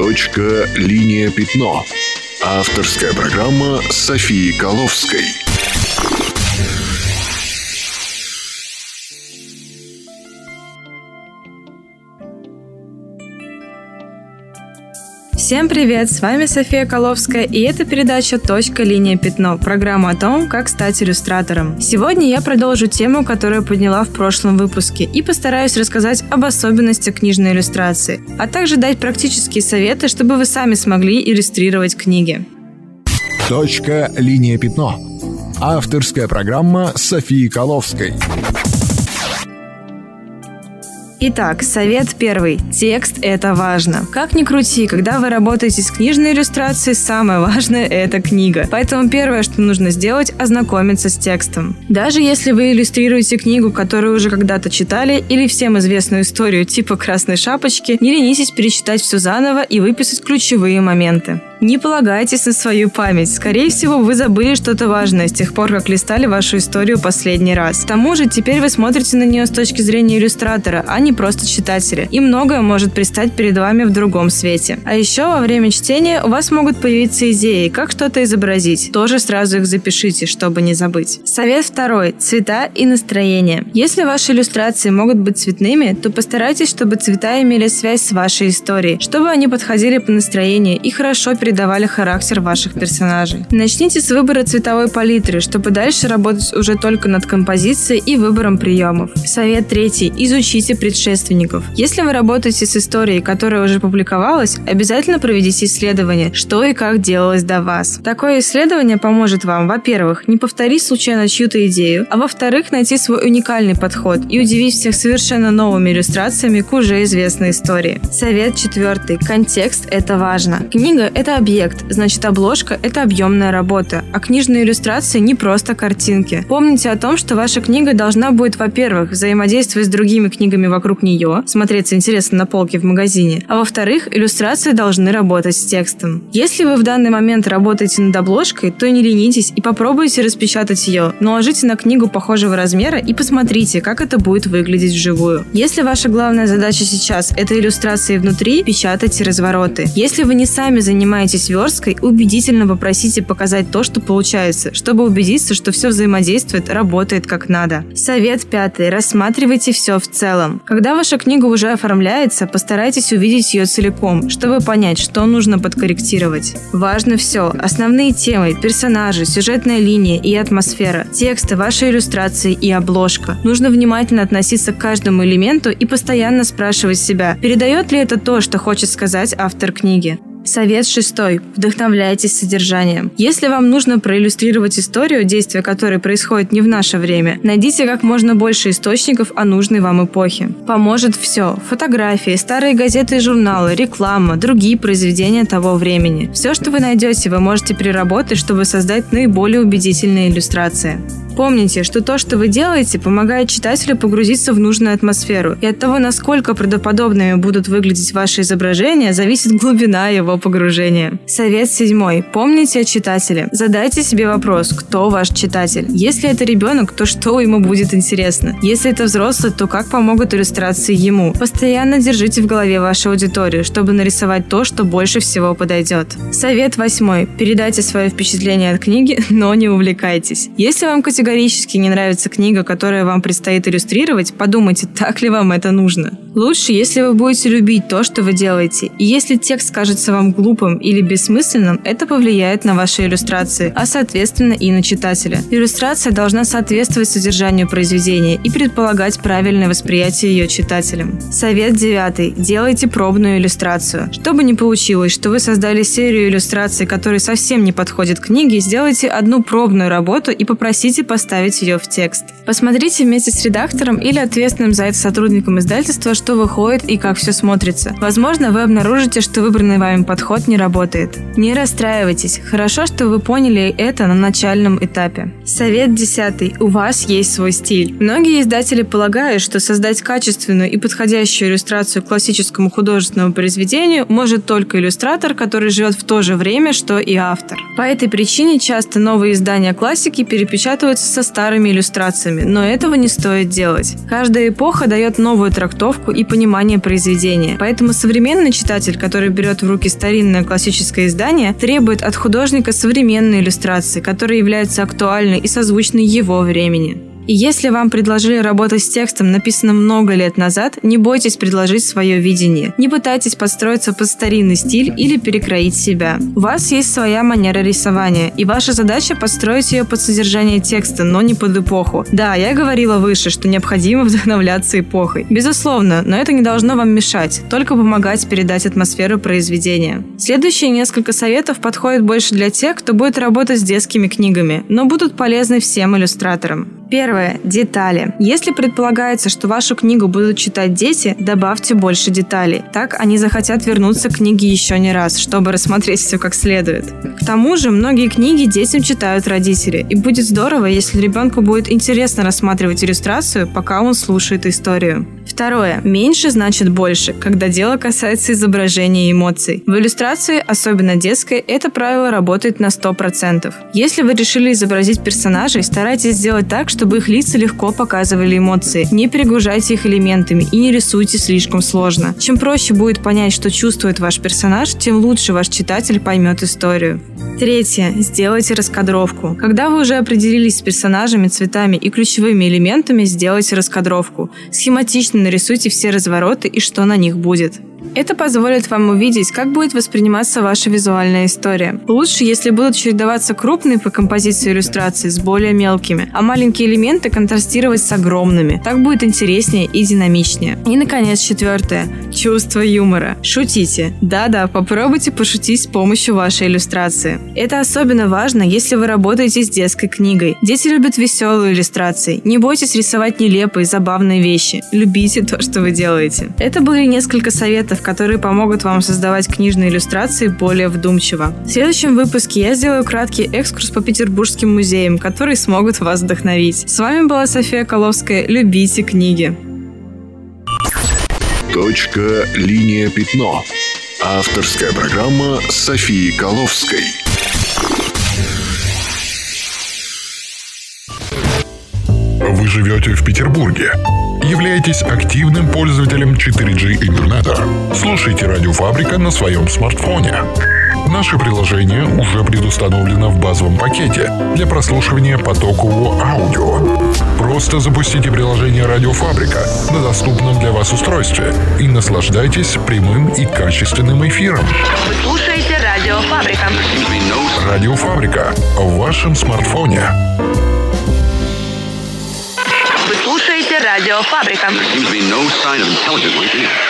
Точка, линия, пятно. Авторская программа Софии Коловской. Всем привет, с вами София Коловская, и это передача «Точка. Линия. Пятно» – программа о том, как стать иллюстратором. Сегодня я продолжу тему, которую подняла в прошлом выпуске, и постараюсь рассказать об особенностях книжной иллюстрации, а также дать практические советы, чтобы вы сами смогли иллюстрировать книги. «Точка. Линия. Пятно» – авторская программа Софии Коловской. Итак, совет первый. Текст – это важно. Как ни крути, когда вы работаете с книжной иллюстрацией, самое важное – это книга. Поэтому первое, что нужно сделать – ознакомиться с текстом. Даже если вы иллюстрируете книгу, которую уже когда-то читали, или всем известную историю типа «Красной шапочки», не ленитесь перечитать все заново и выписать ключевые моменты. Не полагайтесь на свою память. Скорее всего, вы забыли что-то важное с тех пор, как листали вашу историю последний раз. К тому же, теперь вы смотрите на нее с точки зрения иллюстратора, а не просто читателя. И многое может предстать перед вами в другом свете. А еще во время чтения у вас могут появиться идеи, как что-то изобразить. Тоже сразу их запишите, чтобы не забыть. Совет второй. Цвета и настроение. Если ваши иллюстрации могут быть цветными, то постарайтесь, чтобы цвета имели связь с вашей историей, чтобы они подходили по настроению и хорошо передавали передавали характер ваших персонажей. Начните с выбора цветовой палитры, чтобы дальше работать уже только над композицией и выбором приемов. Совет третий. Изучите предшественников. Если вы работаете с историей, которая уже публиковалась, обязательно проведите исследование, что и как делалось до вас. Такое исследование поможет вам, во-первых, не повторить случайно чью-то идею, а во-вторых, найти свой уникальный подход и удивить всех совершенно новыми иллюстрациями к уже известной истории. Совет четвертый. Контекст – это важно. Книга – это объект, значит обложка – это объемная работа, а книжные иллюстрации не просто картинки. Помните о том, что ваша книга должна будет, во-первых, взаимодействовать с другими книгами вокруг нее, смотреться интересно на полке в магазине, а во-вторых, иллюстрации должны работать с текстом. Если вы в данный момент работаете над обложкой, то не ленитесь и попробуйте распечатать ее, наложите на книгу похожего размера и посмотрите, как это будет выглядеть вживую. Если ваша главная задача сейчас – это иллюстрации внутри, печатайте развороты. Если вы не сами занимаетесь занимаетесь версткой, убедительно попросите показать то, что получается, чтобы убедиться, что все взаимодействует, работает как надо. Совет пятый. Рассматривайте все в целом. Когда ваша книга уже оформляется, постарайтесь увидеть ее целиком, чтобы понять, что нужно подкорректировать. Важно все. Основные темы, персонажи, сюжетная линия и атмосфера, тексты, ваши иллюстрации и обложка. Нужно внимательно относиться к каждому элементу и постоянно спрашивать себя, передает ли это то, что хочет сказать автор книги. Совет шестой. Вдохновляйтесь содержанием. Если вам нужно проиллюстрировать историю, действия которой происходит не в наше время, найдите как можно больше источников о нужной вам эпохе. Поможет все. Фотографии, старые газеты и журналы, реклама, другие произведения того времени. Все, что вы найдете, вы можете переработать, чтобы создать наиболее убедительные иллюстрации. Помните, что то, что вы делаете, помогает читателю погрузиться в нужную атмосферу, и от того, насколько правдоподобными будут выглядеть ваши изображения, зависит глубина его погружения. Совет седьмой. Помните о читателе. Задайте себе вопрос, кто ваш читатель. Если это ребенок, то что ему будет интересно? Если это взрослый, то как помогут иллюстрации ему? Постоянно держите в голове вашу аудиторию, чтобы нарисовать то, что больше всего подойдет. Совет восьмой. Передайте свое впечатление от книги, но не увлекайтесь. Если вам категорически категорически не нравится книга, которая вам предстоит иллюстрировать, подумайте, так ли вам это нужно. Лучше, если вы будете любить то, что вы делаете. И если текст кажется вам глупым или бессмысленным, это повлияет на ваши иллюстрации, а соответственно и на читателя. Иллюстрация должна соответствовать содержанию произведения и предполагать правильное восприятие ее читателем. Совет девятый. Делайте пробную иллюстрацию. Чтобы не получилось, что вы создали серию иллюстраций, которые совсем не подходят книге, сделайте одну пробную работу и попросите поставить ее в текст. Посмотрите вместе с редактором или ответственным за это сотрудником издательства, что выходит и как все смотрится. Возможно, вы обнаружите, что выбранный вами подход не работает. Не расстраивайтесь. Хорошо, что вы поняли это на начальном этапе. Совет десятый. У вас есть свой стиль. Многие издатели полагают, что создать качественную и подходящую иллюстрацию классическому художественному произведению может только иллюстратор, который живет в то же время, что и автор. По этой причине часто новые издания классики перепечатывают встречаются со старыми иллюстрациями, но этого не стоит делать. Каждая эпоха дает новую трактовку и понимание произведения, поэтому современный читатель, который берет в руки старинное классическое издание, требует от художника современной иллюстрации, которая является актуальной и созвучной его времени. И если вам предложили работать с текстом, написанным много лет назад, не бойтесь предложить свое видение. Не пытайтесь подстроиться под старинный стиль или перекроить себя. У вас есть своя манера рисования, и ваша задача подстроить ее под содержание текста, но не под эпоху. Да, я говорила выше, что необходимо вдохновляться эпохой. Безусловно, но это не должно вам мешать, только помогать передать атмосферу произведения. Следующие несколько советов подходят больше для тех, кто будет работать с детскими книгами, но будут полезны всем иллюстраторам. Первое. Детали. Если предполагается, что вашу книгу будут читать дети, добавьте больше деталей. Так они захотят вернуться к книге еще не раз, чтобы рассмотреть все как следует. К тому же, многие книги детям читают родители, и будет здорово, если ребенку будет интересно рассматривать иллюстрацию, пока он слушает историю. Второе. Меньше значит больше, когда дело касается изображения и эмоций. В иллюстрации, особенно детской, это правило работает на 100%. Если вы решили изобразить персонажей, старайтесь сделать так, чтобы их лица легко показывали эмоции. Не перегружайте их элементами и не рисуйте слишком сложно. Чем проще будет понять, что чувствует ваш персонаж, тем лучше ваш читатель поймет историю. Третье. Сделайте раскадровку. Когда вы уже определились с персонажами, цветами и ключевыми элементами, сделайте раскадровку. Схематично нарисуйте все развороты и что на них будет. Это позволит вам увидеть, как будет восприниматься ваша визуальная история. Лучше, если будут чередоваться крупные по композиции иллюстрации с более мелкими, а маленькие элементы контрастировать с огромными. Так будет интереснее и динамичнее. И, наконец, четвертое. Чувство юмора. Шутите. Да-да, попробуйте пошутить с помощью вашей иллюстрации. Это особенно важно, если вы работаете с детской книгой. Дети любят веселые иллюстрации. Не бойтесь рисовать нелепые, забавные вещи. Любите то, что вы делаете. Это были несколько советов, которые помогут вам создавать книжные иллюстрации более вдумчиво. В следующем выпуске я сделаю краткий экскурс по петербургским музеям, которые смогут вас вдохновить. С вами была София Коловская. Любите книги. Точка, линия, пятно. Авторская программа Софии Коловской. Вы живете в Петербурге. Являетесь активным пользователем 4G интернета. Слушайте Радиофабрика на своем смартфоне. Наше приложение уже предустановлено в базовом пакете для прослушивания потокового аудио. Просто запустите приложение «Радиофабрика» на доступном для вас устройстве и наслаждайтесь прямым и качественным эфиром. Вы слушаете Радиофабрика. «Радиофабрика» в вашем смартфоне. Fabrica. There seems to be no sign of intelligent ones here.